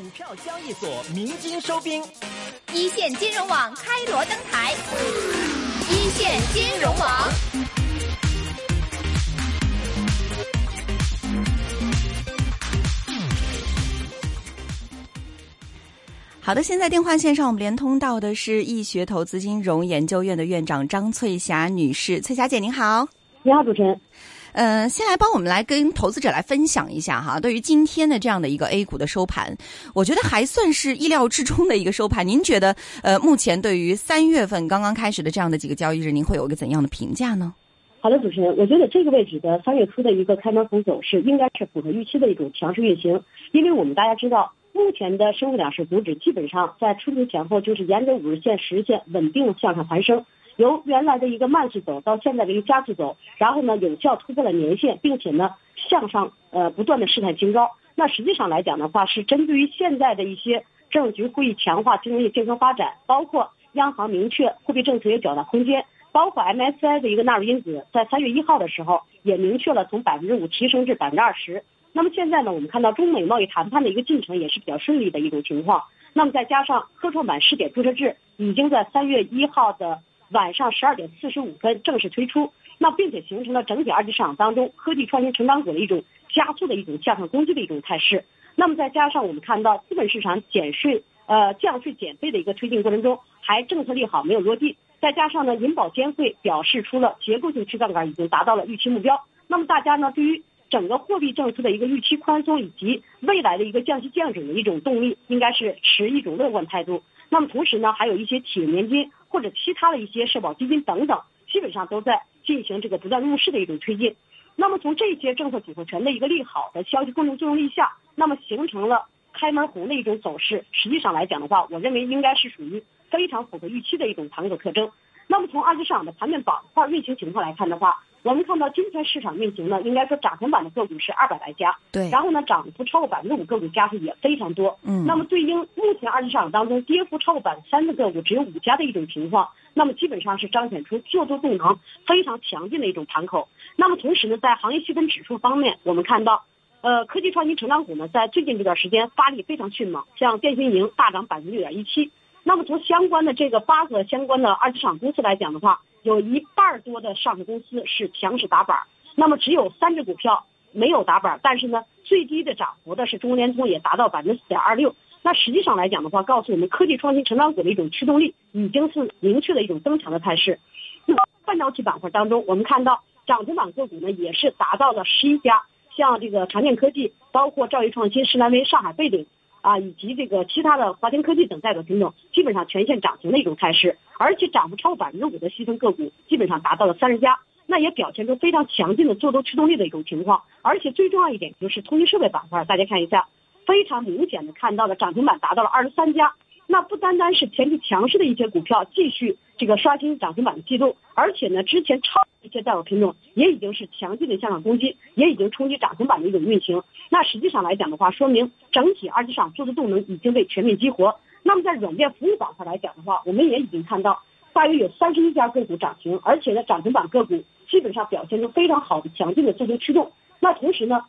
股票交易所鸣金收兵，一线金融网开锣登台，一线金融网。好的，现在电话线上我们连通到的是易学投资金融研究院的院长张翠霞女士，翠霞姐您好。你好，主持人。呃，先来帮我们来跟投资者来分享一下哈，对于今天的这样的一个 A 股的收盘，我觉得还算是意料之中的一个收盘。您觉得呃，目前对于三月份刚刚开始的这样的几个交易日，您会有一个怎样的评价呢？好的，主持人，我觉得这个位置的三月初的一个开门红走势，应该是符合预期的一种强势运行。因为我们大家知道，目前的生物两市股指基本上在春节前后就是沿着五日线、十日线稳定向上攀升。由原来的一个慢速走到现在的一个加速走，然后呢有效突破了年线，并且呢向上呃不断的试探新高。那实际上来讲的话，是针对于现在的一些政局会议强化金融业健康发展，包括央行明确货币政策有较大空间，包括 MSCI 的一个纳入因子在三月一号的时候也明确了从百分之五提升至百分之二十。那么现在呢，我们看到中美贸易谈判的一个进程也是比较顺利的一种情况。那么再加上科创板试点注册制已经在三月一号的。晚上十二点四十五分正式推出，那并且形成了整体二级市场当中科技创新成长股的一种加速的一种向上攻击的一种态势。那么再加上我们看到资本市场减税呃降税减费的一个推进过程中，还政策利好没有落地，再加上呢银保监会表示出了结构性去杠杆已经达到了预期目标。那么大家呢对于整个货币政策的一个预期宽松以及未来的一个降息降准的一种动力，应该是持一种乐观态度。那么同时呢，还有一些企业年金。或者其他的一些社保基金等等，基本上都在进行这个不断入市的一种推进。那么从这些政策组合拳的一个利好的消息共同作用力下，那么形成了开门红的一种走势。实际上来讲的话，我认为应该是属于非常符合预期的一种盘口特征。那么从二级市场的盘面板块运行情况来看的话，我们看到今天市场运行呢，应该说涨停板的个股是二百来家，对，然后呢涨幅超过百分之五个股家数也非常多，嗯，那么对应目前二级市场当中跌幅超过百分之三的个股只有五家的一种情况，那么基本上是彰显出做多动能非常强劲的一种盘口。那么同时呢，在行业细分指数方面，我们看到，呃，科技创新成长股呢，在最近这段时间发力非常迅猛，像电信营大涨百分之六点一七。那么从相关的这个八个相关的二级市场公司来讲的话，有一半多的上市公司是强势打板，那么只有三只股票没有打板，但是呢，最低的涨幅的是中国联通，也达到百分之四点二六。那实际上来讲的话，告诉我们科技创新成长股的一种驱动力已经是明确的一种增强的态势。那么半导体板块当中，我们看到涨停板个股呢也是达到了十一家，像这个长电科技，包括兆易创新、施兰威、上海贝鼎。啊，以及这个其他的华天科技等代表品种，基本上全线涨停的一种态势，而且涨幅超过百分之五的细分个股，基本上达到了三十家，那也表现出非常强劲的做多驱动力的一种情况。而且最重要一点就是通讯设备板块，大家看一下，非常明显的看到了涨停板达到了二十三家。那不单单是前期强势的一些股票继续这个刷新涨停板的记录，而且呢，之前超一些代表品种也已经是强劲的向上攻击，也已经冲击涨停板的一种运行。那实际上来讲的话，说明整体二级市场做的动能已经被全面激活。那么在软件服务板块来讲的话，我们也已经看到大约有三十一家个股涨停，而且呢，涨停板个股基本上表现出非常好的强劲的做多驱动。那同时呢，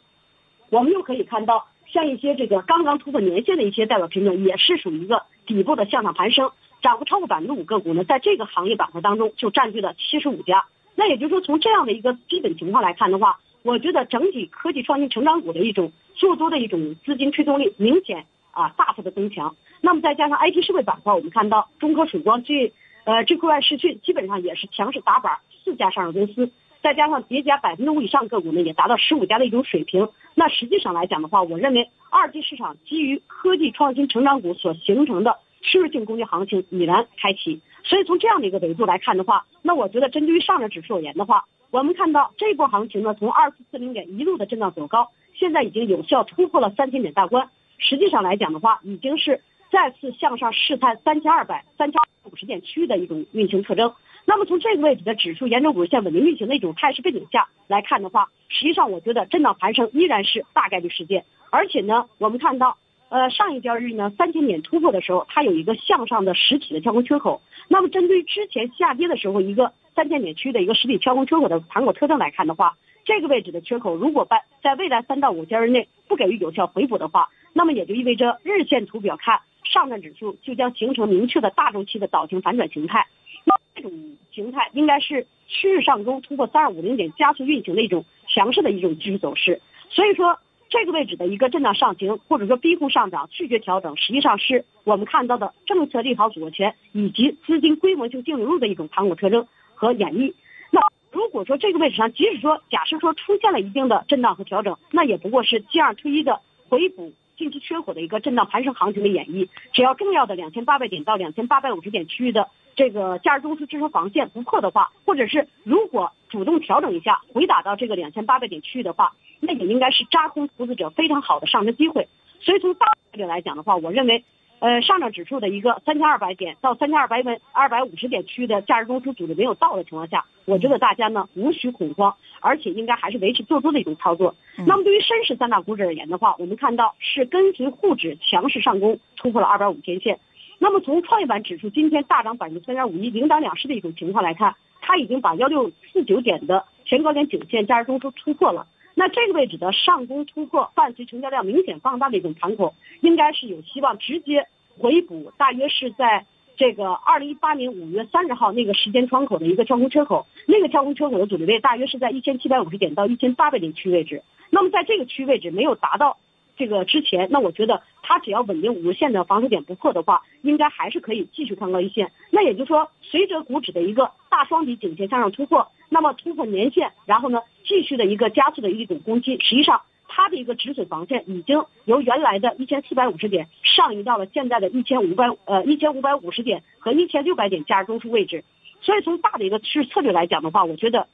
我们又可以看到。像一些这个刚刚突破年线的一些代表品种，也是属于一个底部的向上攀升，涨幅超过百分之五个股呢，在这个行业板块当中就占据了七十五家。那也就是说，从这样的一个基本情况来看的话，我觉得整体科技创新成长股的一种做多的一种资金驱动力明显啊大幅的增强。那么再加上 IT 设备板块，我们看到中科曙光、这呃智慧外视讯基本上也是强势打板，四家上市公司。再加上叠加百分之五以上个股呢，也达到十五家的一种水平。那实际上来讲的话，我认为二级市场基于科技创新成长股所形成的趋势性攻击行情已然开启。所以从这样的一个维度来看的话，那我觉得针对于上证指数而言的话，我们看到这波行情呢，从二四四零点一路的震荡走高，现在已经有效突破了三千点大关。实际上来讲的话，已经是再次向上试探三千二百、三千五十点区域的一种运行特征。那么从这个位置的指数沿着五日线稳定运行的一种态势背景下来看的话，实际上我觉得震荡盘升依然是大概率事件。而且呢，我们看到，呃，上一交易日呢三千点突破的时候，它有一个向上的实体的跳空缺口。那么针对之前下跌的时候一个三千点区的一个实体跳空缺口的盘口特征来看的话，这个位置的缺口如果在在未来三到五交易日内不给予有效回补的话，那么也就意味着日线图表看上证指数就将形成明确的大周期的倒型反转形态。那这种形态应该是趋势上攻突破三二五零点加速运行的一种强势的一种技术走势。所以说。这个位置的一个震荡上行，或者说逼空上涨、拒绝调整，实际上是我们看到的政策利好组合拳以及资金规模性净流入的一种盘口特征和演绎。那如果说这个位置上，即使说假设说出现了一定的震荡和调整，那也不过是进二退一的回补近期缺口的一个震荡盘升行情的演绎。只要重要的两千八百点到两千八百五十点区域的这个价值中枢支撑防线不破的话，或者是如果主动调整一下回打到这个两千八百点区域的话。那也应该是扎空投资者非常好的上升机会，所以从大概率来讲的话，我认为，呃，上证指数的一个三千二百点到三千二百分二百五十点区域的价值中枢阻力没有到的情况下，我觉得大家呢无需恐慌，而且应该还是维持做多的一种操作。那么对于深市三大股指而言的话，我们看到是跟随沪指强势上攻，突破了二百五天线。那么从创业板指数今天大涨百分之三点五一，领涨两市的一种情况来看，它已经把幺六四九点的前高点颈线价值中枢突破了。那这个位置的上攻突破，伴随成交量明显放大的一种盘口，应该是有希望直接回补，大约是在这个二零一八年五月三十号那个时间窗口的一个跳空缺口，那个跳空缺口的阻力位大约是在一千七百五十点到一千八百点区位置。那么在这个区位置没有达到。这个之前，那我觉得它只要稳定五日线的防守点不破的话，应该还是可以继续看高一线。那也就是说，随着股指的一个大双底颈线向上突破，那么突破年线，然后呢，继续的一个加速的一种攻击，实际上它的一个止损防线已经由原来的一千四百五十点上移到了现在的一千五百呃一千五百五十点和一千六百点加中枢位置。所以从大的一个趋势策略来讲的话，我觉得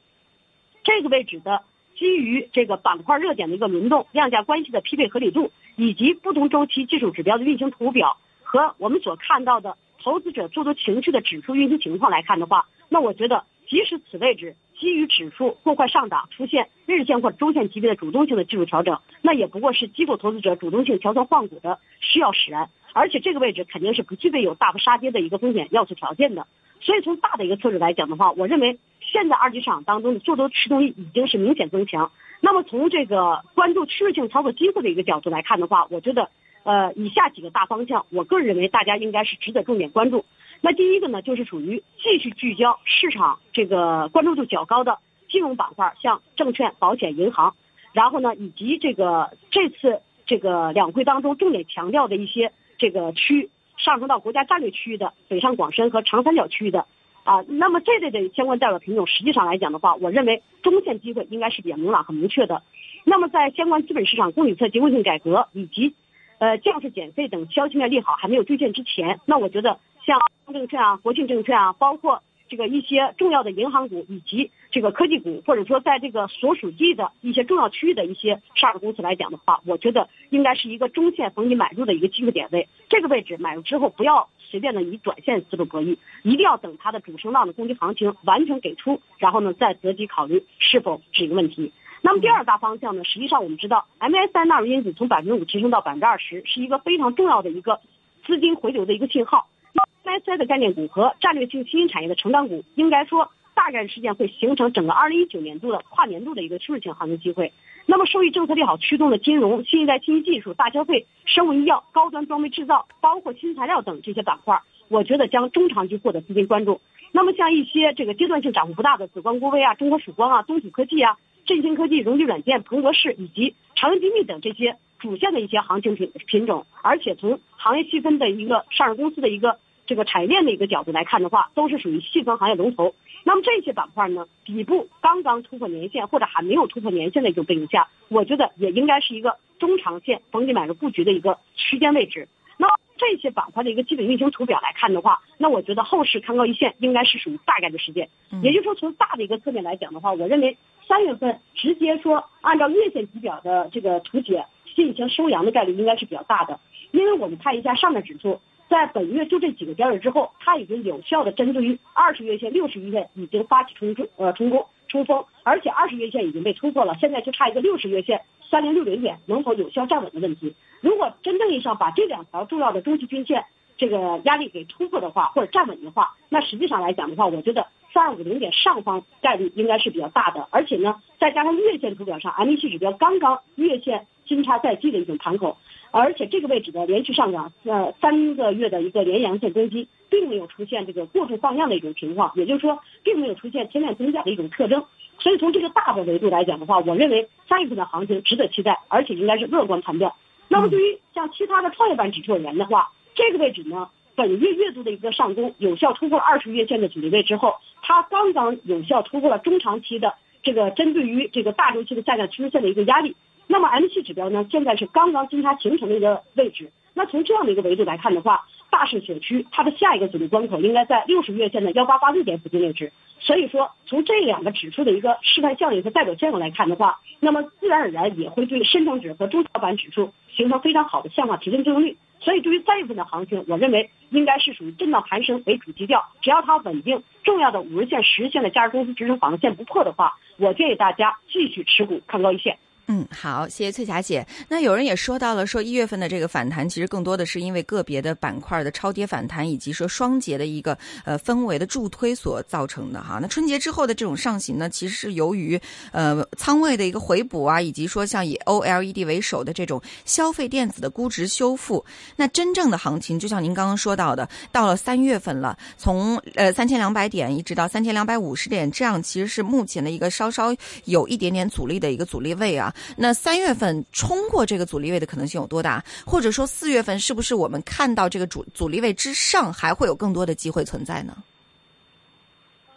这个位置的。基于这个板块热点的一个轮动、量价关系的匹配合理度，以及不同周期技术指标的运行图表和我们所看到的投资者做多情绪的指数运行情况来看的话，那我觉得即使此位置基于指数过快上涨出现日线或周线级别的主动性的技术调整，那也不过是机构投资者主动性调仓换股的需要使然，而且这个位置肯定是不具备有大幅杀跌的一个风险要素条件的。所以从大的一个策略来讲的话，我认为现在二级市场当中的做多驱动力已经是明显增强。那么从这个关注趋势性操作机会的一个角度来看的话，我觉得，呃，以下几个大方向，我个人认为大家应该是值得重点关注。那第一个呢，就是属于继续聚焦市场这个关注度较高的金融板块，像证券、保险、银行，然后呢，以及这个这次这个两会当中重点强调的一些这个区。上升到国家战略区域的北上广深和长三角区域的啊，那么这类的相关代表品种，实际上来讲的话，我认为中线机会应该是比较明朗和明确的。那么在相关资本市场供给侧结构性改革以及呃降税减费等消息面利好还没有兑现之前，那我觉得像证券啊、国信证券啊，包括。这个一些重要的银行股以及这个科技股，或者说在这个所属地的一些重要区域的一些上市公司来讲的话，我觉得应该是一个中线逢低买入的一个机会点位。这个位置买入之后，不要随便的以短线思路博弈，一定要等它的主升浪的攻击行情完全给出，然后呢再择机考虑是否是一个问题。那么第二大方向呢，实际上我们知道，M S I 纳入因子从百分之五提升到百分之二十，是一个非常重要的一个资金回流的一个信号。那 M S I 的概念股和战略性新兴产业的成长股，应该说大概率事件会形成整个二零一九年度的跨年度的一个趋势性行情机会。那么，受益政策利好驱动的金融、新一代信息技术、大消费、生物医药、高端装备制造，包括新材料等这些板块，我觉得将中长期获得资金关注。那么，像一些这个阶段性涨幅不大的紫光国微啊、中国曙光啊、东土科技啊、振兴科技、荣基软件、鹏博士以及长安精密等这些主线的一些行情品品种，而且从行业细分的一个上市公司的一个。这个产业链的一个角度来看的话，都是属于细分行业龙头。那么这些板块呢，底部刚刚突破年线或者还没有突破年线的一种背景下，我觉得也应该是一个中长线逢低买入布局的一个区间位置。那这些板块的一个基本运行图表来看的话，那我觉得后市看高一线应该是属于大概率事件。也就是说，从大的一个侧面来讲的话，我认为三月份直接说按照月线级表的这个图解进行收阳的概率应该是比较大的，因为我们看一下上证指数。在本月就这几个交易之后，它已经有效的针对于二十月线、六十月线已经发起冲冲呃冲攻冲锋，而且二十月线已经被突破了，现在就差一个六十月线三零六零点能否有效站稳的问题。如果真正意义上把这两条重要的中期均线这个压力给突破的话，或者站稳的话，那实际上来讲的话，我觉得。三二五零点上方概率应该是比较大的，而且呢，再加上月线图表上 M 系指标刚刚月线金叉在即的一种盘口，而且这个位置的连续上涨，呃，三个月的一个连阳线攻击，并没有出现这个过度放量的一种情况，也就是说，并没有出现天量增加的一种特征。所以从这个大的维度来讲的话，我认为三月份的行情值得期待，而且应该是乐观判断。那么对于像其他的创业板指数而言的话，这个位置呢，本月月度的一个上攻有效突破了二十月线的阻力位之后，它刚刚有效突破了中长期的这个针对于这个大周期的下降趋势线的一个压力。那么 M 系指标呢，现在是刚刚金叉形成的一个位置。那从这样的一个维度来看的话，大势所趋，它的下一个阻力关口应该在六十月线的幺八八六点附近位置。所以说，从这两个指数的一个示范效应和代表效应来看的话，那么自然而然也会对深成指和中小板指数形成非常好的向上提振作用力。所以，对于三月份的行情，我认为应该是属于震荡盘升为主基调。只要它稳定，重要的五日线、十日线的价值公司支撑防线不破的话，我建议大家继续持股看高一线。嗯，好，谢谢翠霞姐。那有人也说到了，说一月份的这个反弹，其实更多的是因为个别的板块的超跌反弹，以及说双节的一个呃氛围的助推所造成的哈。那春节之后的这种上行呢，其实是由于呃仓位的一个回补啊，以及说像以 OLED 为首的这种消费电子的估值修复。那真正的行情，就像您刚刚说到的，到了三月份了，从呃三千两百点一直到三千两百五十点，这样其实是目前的一个稍稍有一点点阻力的一个阻力位啊。那三月份冲过这个阻力位的可能性有多大？或者说四月份是不是我们看到这个阻阻力位之上还会有更多的机会存在呢？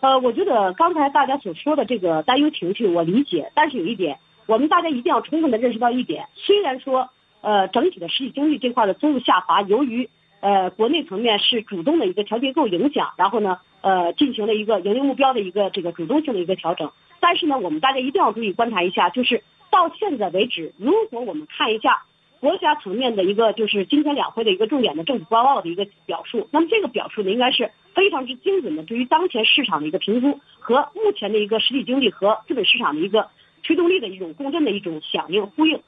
呃，我觉得刚才大家所说的这个担忧情绪我理解，但是有一点，我们大家一定要充分的认识到一点，虽然说呃整体的实体经济这块的增速下滑，由于呃国内层面是主动的一个调结构影响，然后呢呃进行了一个盈利目标的一个这个主动性的一个调整，但是呢我们大家一定要注意观察一下，就是。到现在为止，如果我们看一下国家层面的一个就是今天两会的一个重点的政府报告的一个表述，那么这个表述呢，应该是非常之精准的，对于当前市场的一个评估和目前的一个实体经济和资本市场的一个驱动力的一种共振的一种响应呼应。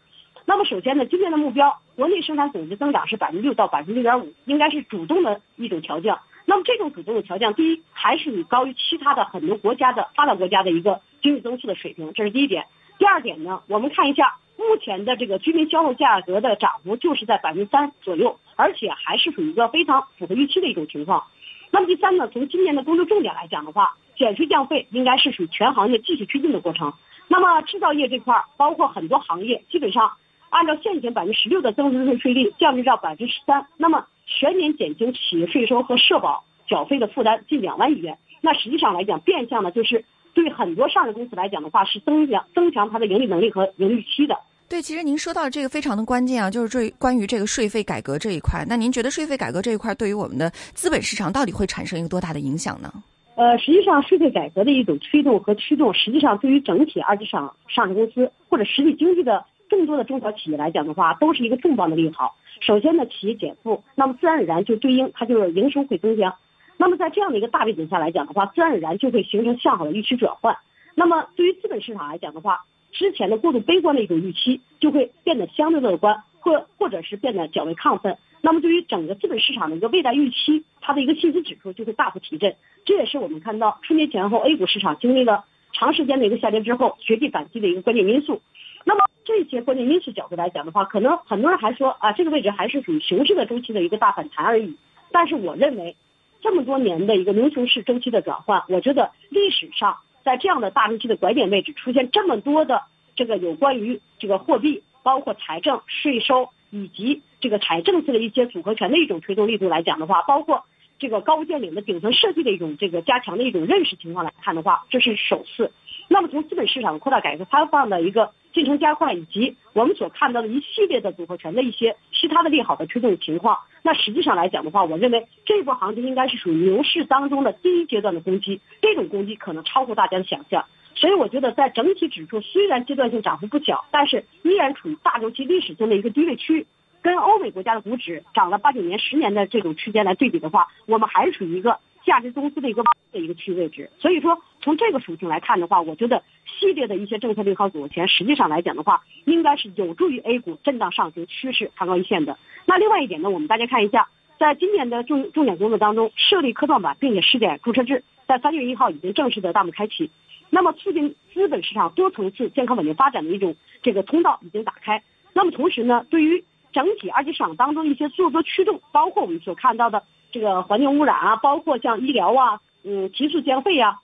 那么首先呢，今年的目标，国内生产总值增长是百分之六到百分之六点五，应该是主动的一种调降。那么这种主动的调降，第一还是你高于其他的很多国家的发达国家的一个经济增速的水平，这是第一点。第二点呢，我们看一下目前的这个居民消费价格的涨幅就是在百分之三左右，而且还是属于一个非常符合预期的一种情况。那么第三呢，从今年的工作重点来讲的话，减税降费应该是属于全行业继续推进的过程。那么制造业这块儿，包括很多行业，基本上按照现行百分之十六的增值税税率降至到百分之十三，那么全年减轻企业税收和社保缴费的负担近两万亿元。那实际上来讲，变相呢就是。对很多上市公司来讲的话，是增强增强它的盈利能力和盈利预期的。对，其实您说到这个非常的关键啊，就是这关于这个税费改革这一块。那您觉得税费改革这一块对于我们的资本市场到底会产生一个多大的影响呢？呃，实际上税费改革的一种推动和驱动，实际上对于整体二级市场上市公司或者实体经济的众多的中小企业来讲的话，都是一个重磅的利好。首先呢，企业减负，那么自然而然就对应它就是营收会增加。那么在这样的一个大背景下来讲的话，自然而然就会形成向好的预期转换。那么对于资本市场来讲的话，之前的过度悲观的一种预期就会变得相对乐观，或或者是变得较为亢奋。那么对于整个资本市场的一个未来预期，它的一个信心指数就会大幅提振。这也是我们看到春节前后 A 股市场经历了长时间的一个下跌之后绝地反击的一个关键因素。那么这些关键因素角度来讲的话，可能很多人还说啊，这个位置还是属于熊市的周期的一个大反弹而已。但是我认为。这么多年的一个牛熊市周期的转换，我觉得历史上在这样的大周期的拐点位置出现这么多的这个有关于这个货币、包括财政、税收以及这个财政策的一些组合拳的一种推动力度来讲的话，包括这个高屋建瓴的顶层设计的一种这个加强的一种认识情况来看的话，这是首次。那么从资本市场扩大改革开放的一个进程加快，以及我们所看到的一系列的组合拳的一些其他的利好的推动情况，那实际上来讲的话，我认为这波行情应该是属于牛市当中的第一阶段的攻击，这种攻击可能超乎大家的想象。所以我觉得在整体指数虽然阶段性涨幅不小，但是依然处于大周期历史性的一个低位区，跟欧美国家的股指涨了八九年、十年的这种区间来对比的话，我们还是处于一个。价值中枢的一个的一个区域位置，所以说从这个属性来看的话，我觉得系列的一些政策利好组合拳，实际上来讲的话，应该是有助于 A 股震荡上行趋势看高一线的。那另外一点呢，我们大家看一下，在今年的重重点工作当中，设立科创板并且试点注册制，在三月一号已经正式的大幕开启。那么，促进资本市场多层次健康稳定发展的一种这个通道已经打开。那么，同时呢，对于整体二级市场当中一些做多驱动，包括我们所看到的这个环境污染啊，包括像医疗啊，嗯，提速降费啊，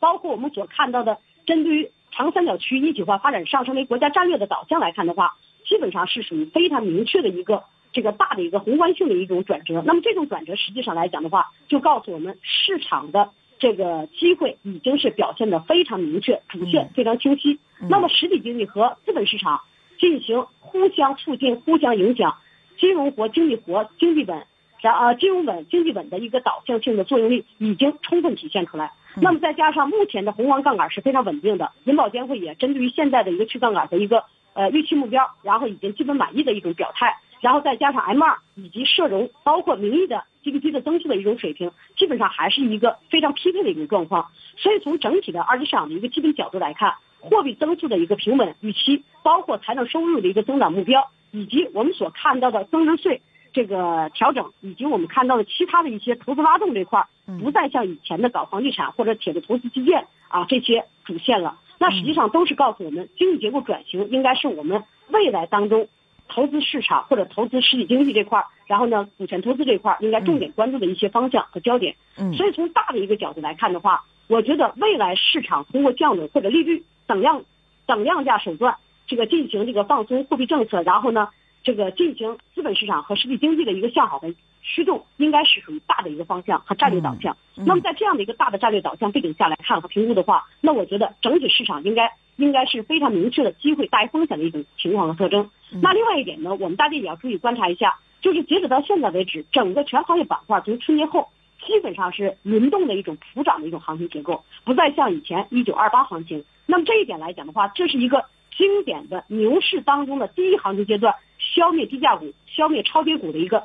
包括我们所看到的针对于长三角区一体化发展上升为国家战略的导向来看的话，基本上是属于非常明确的一个这个大的一个宏观性的一种转折。那么，这种转折实际上来讲的话，就告诉我们市场的。这个机会已经是表现的非常明确，主线非常清晰。那么实体经济和资本市场进行互相促进、互相影响，金融活、经济活、经济稳，然啊金融稳、经济稳的一个导向性的作用力已经充分体现出来。那么再加上目前的宏观杠杆是非常稳定的，银保监会也针对于现在的一个去杠杆的一个呃预期目标，然后已经基本满意的一种表态。然后再加上 M 二以及社融，包括名义的 GDP 的增速的一种水平，基本上还是一个非常匹配的一个状况。所以从整体的二级市场的一个基本角度来看，货币增速的一个平稳预期，包括财政收入的一个增长目标，以及我们所看到的增值税这个调整，以及我们看到的其他的一些投资拉动这块，不再像以前的搞房地产或者铁路投资基建啊这些主线了。那实际上都是告诉我们，经济结构转型应该是我们未来当中。投资市场或者投资实体经济这块儿，然后呢，股权投资这块儿应该重点关注的一些方向和焦点。嗯，所以从大的一个角度来看的话，我觉得未来市场通过降准或者利率等量等量价手段，这个进行这个放松货币政策，然后呢，这个进行资本市场和实体经济的一个向好的驱动，应该是属于大的一个方向和战略导向。那么在这样的一个大的战略导向背景下来看和评估的话，那我觉得整体市场应该。应该是非常明确的机会大于风险的一种情况和特征。那另外一点呢，我们大家也要注意观察一下，就是截止到现在为止，整个全行业板块从春节后基本上是轮动的一种普涨的一种行情结构，不再像以前一九二八行情。那么这一点来讲的话，这是一个经典的牛市当中的第一行情阶段，消灭低价股、消灭超跌股的一个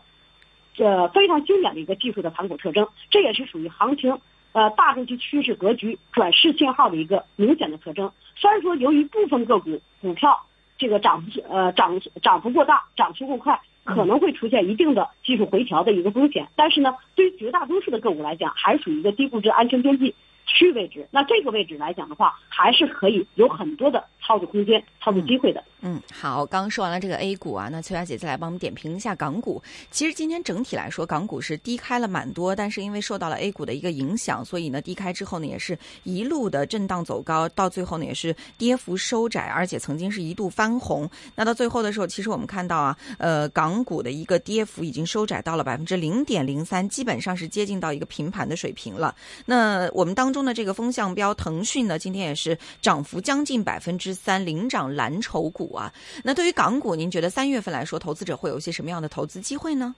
呃非常经典的一个技术的盘口特征。这也是属于行情。呃，大周期趋势格局转势信号的一个明显的特征。虽然说由于部分个股股票这个涨幅呃涨涨幅过大，涨幅过快，可能会出现一定的技术回调的一个风险，但是呢，对于绝大多数的个股来讲，还属于一个低估值安全边际。区位置，那这个位置来讲的话，还是可以有很多的操作空间、操作机会的。嗯，好，刚说完了这个 A 股啊，那崔小姐再来帮我们点评一下港股。其实今天整体来说，港股是低开了蛮多，但是因为受到了 A 股的一个影响，所以呢，低开之后呢，也是一路的震荡走高，到最后呢，也是跌幅收窄，而且曾经是一度翻红。那到最后的时候，其实我们看到啊，呃，港股的一个跌幅已经收窄到了百分之零点零三，基本上是接近到一个平盘的水平了。那我们当中中的这个风向标腾讯呢，今天也是涨幅将近百分之三，领涨蓝筹股啊。那对于港股，您觉得三月份来说，投资者会有一些什么样的投资机会呢？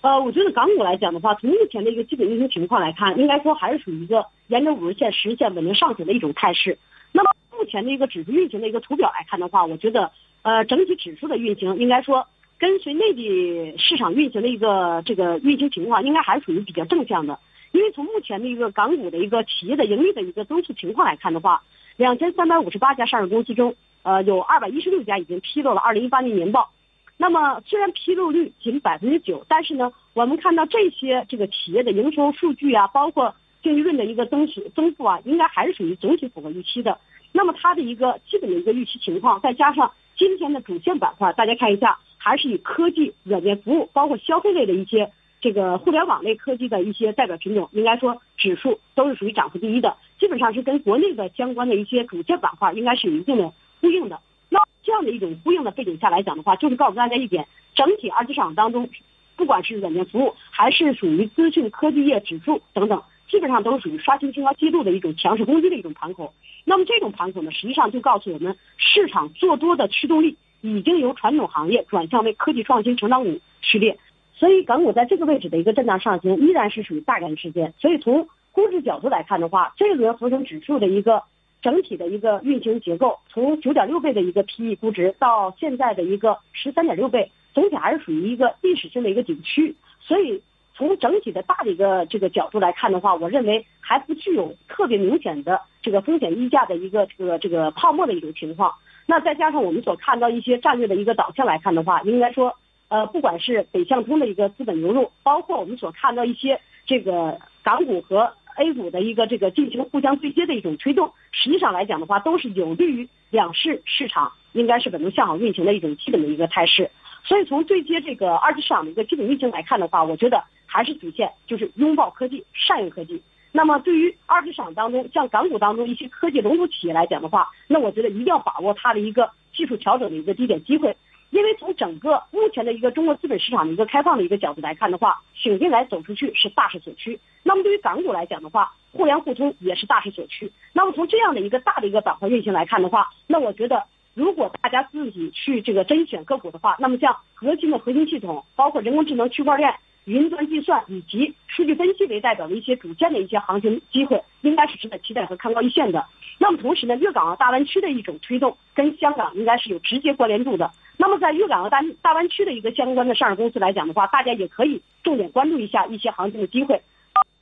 呃，我觉得港股来讲的话，从目前的一个基本运行情况来看，应该说还是属于一个沿着五日线、十日线稳定上行的一种态势。那么目前的一个指数运行的一个图表来看的话，我觉得呃整体指数的运行应该说跟随内地市场运行的一个这个运行情况，应该还是属于比较正向的。因为从目前的一个港股的一个企业的盈利的一个增速情况来看的话，两千三百五十八家上市公司中。呃，有二百一十六家已经披露了二零一八年年报，那么虽然披露率仅百分之九，但是呢，我们看到这些这个企业的营收数据啊，包括净利润的一个增速增速啊，应该还是属于总体符合预期的。那么它的一个基本的一个预期情况，再加上今天的主线板块，大家看一下，还是以科技、软件服务，包括消费类的一些这个互联网类科技的一些代表品种，应该说指数都是属于涨幅第一的，基本上是跟国内的相关的一些主线板块应该是有一定的。呼应的，那这样的一种呼应的背景下来讲的话，就是告诉大家一点，整体二级市场当中，不管是软件服务还是属于资讯科技业指数等等，基本上都是属于刷新新高记录的一种强势攻击的一种盘口。那么这种盘口呢，实际上就告诉我们，市场做多的驱动力已经由传统行业转向为科技创新成长股序列。所以港股在这个位置的一个震荡上行，依然是属于大概率事件。所以从估值角度来看的话，这轮合成指数的一个。整体的一个运行结构，从九点六倍的一个 PE 估值到现在的一个十三点六倍，总体还是属于一个历史性的一个顶区。所以从整体的大的一个这个角度来看的话，我认为还不具有特别明显的这个风险溢价的一个这个这个泡沫的一种情况。那再加上我们所看到一些战略的一个导向来看的话，应该说，呃，不管是北向通的一个资本流入，包括我们所看到一些这个港股和 A 股的一个这个进行互相对接的一种推动，实际上来讲的话，都是有利于两市市场应该是稳中向好运行的一种基本的一个态势。所以从对接这个二级市场的一个基本运行来看的话，我觉得还是主线就是拥抱科技、善用科技。那么对于二级市场当中，像港股当中一些科技龙头企业来讲的话，那我觉得一定要把握它的一个技术调整的一个低点机会。因为从整个目前的一个中国资本市场的一个开放的一个角度来看的话，请进来走出去是大势所趋。那么对于港股来讲的话，互联互通也是大势所趋。那么从这样的一个大的一个板块运行来看的话，那我觉得如果大家自己去这个甄选个股的话，那么像核心的核心系统，包括人工智能、区块链。云端计算以及数据分析为代表的一些主线的一些行情机会，应该是值得期待和看高一线的。那么同时呢，粤港澳大湾区的一种推动跟香港应该是有直接关联度的。那么在粤港澳大大湾区的一个相关的上市公司来讲的话，大家也可以重点关注一下一些行情的机会。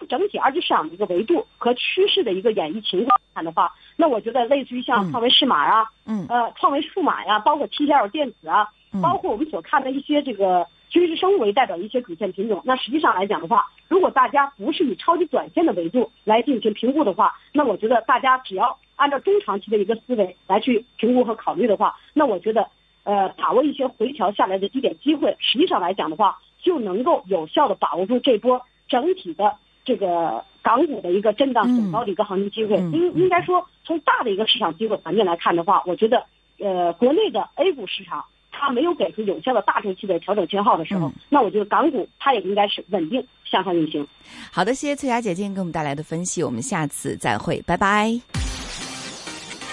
整体二级市场的一个维度和趋势的一个演绎情况看的话，那我觉得类似于像创维视码啊，嗯，呃，创维数码呀，包括 TCL 电子啊，包括我们所看的一些这个。军事生物为代表的一些主线品种，那实际上来讲的话，如果大家不是以超级短线的维度来进行评估的话，那我觉得大家只要按照中长期的一个思维来去评估和考虑的话，那我觉得，呃，把握一些回调下来的低点机会，实际上来讲的话，就能够有效的把握住这波整体的这个港股的一个震荡走高的一个行情机会。应应该说，从大的一个市场机会环境来看的话，我觉得，呃，国内的 A 股市场。它没有给出有效的大周期的调整信号的时候，那我觉得港股它也应该是稳定向上运行。好的，谢谢翠霞姐今天给我们带来的分析，我们下次再会，拜拜。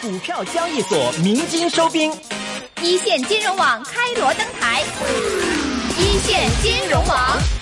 股票交易所鸣金收兵，一线金融网开锣登台，一线金融网。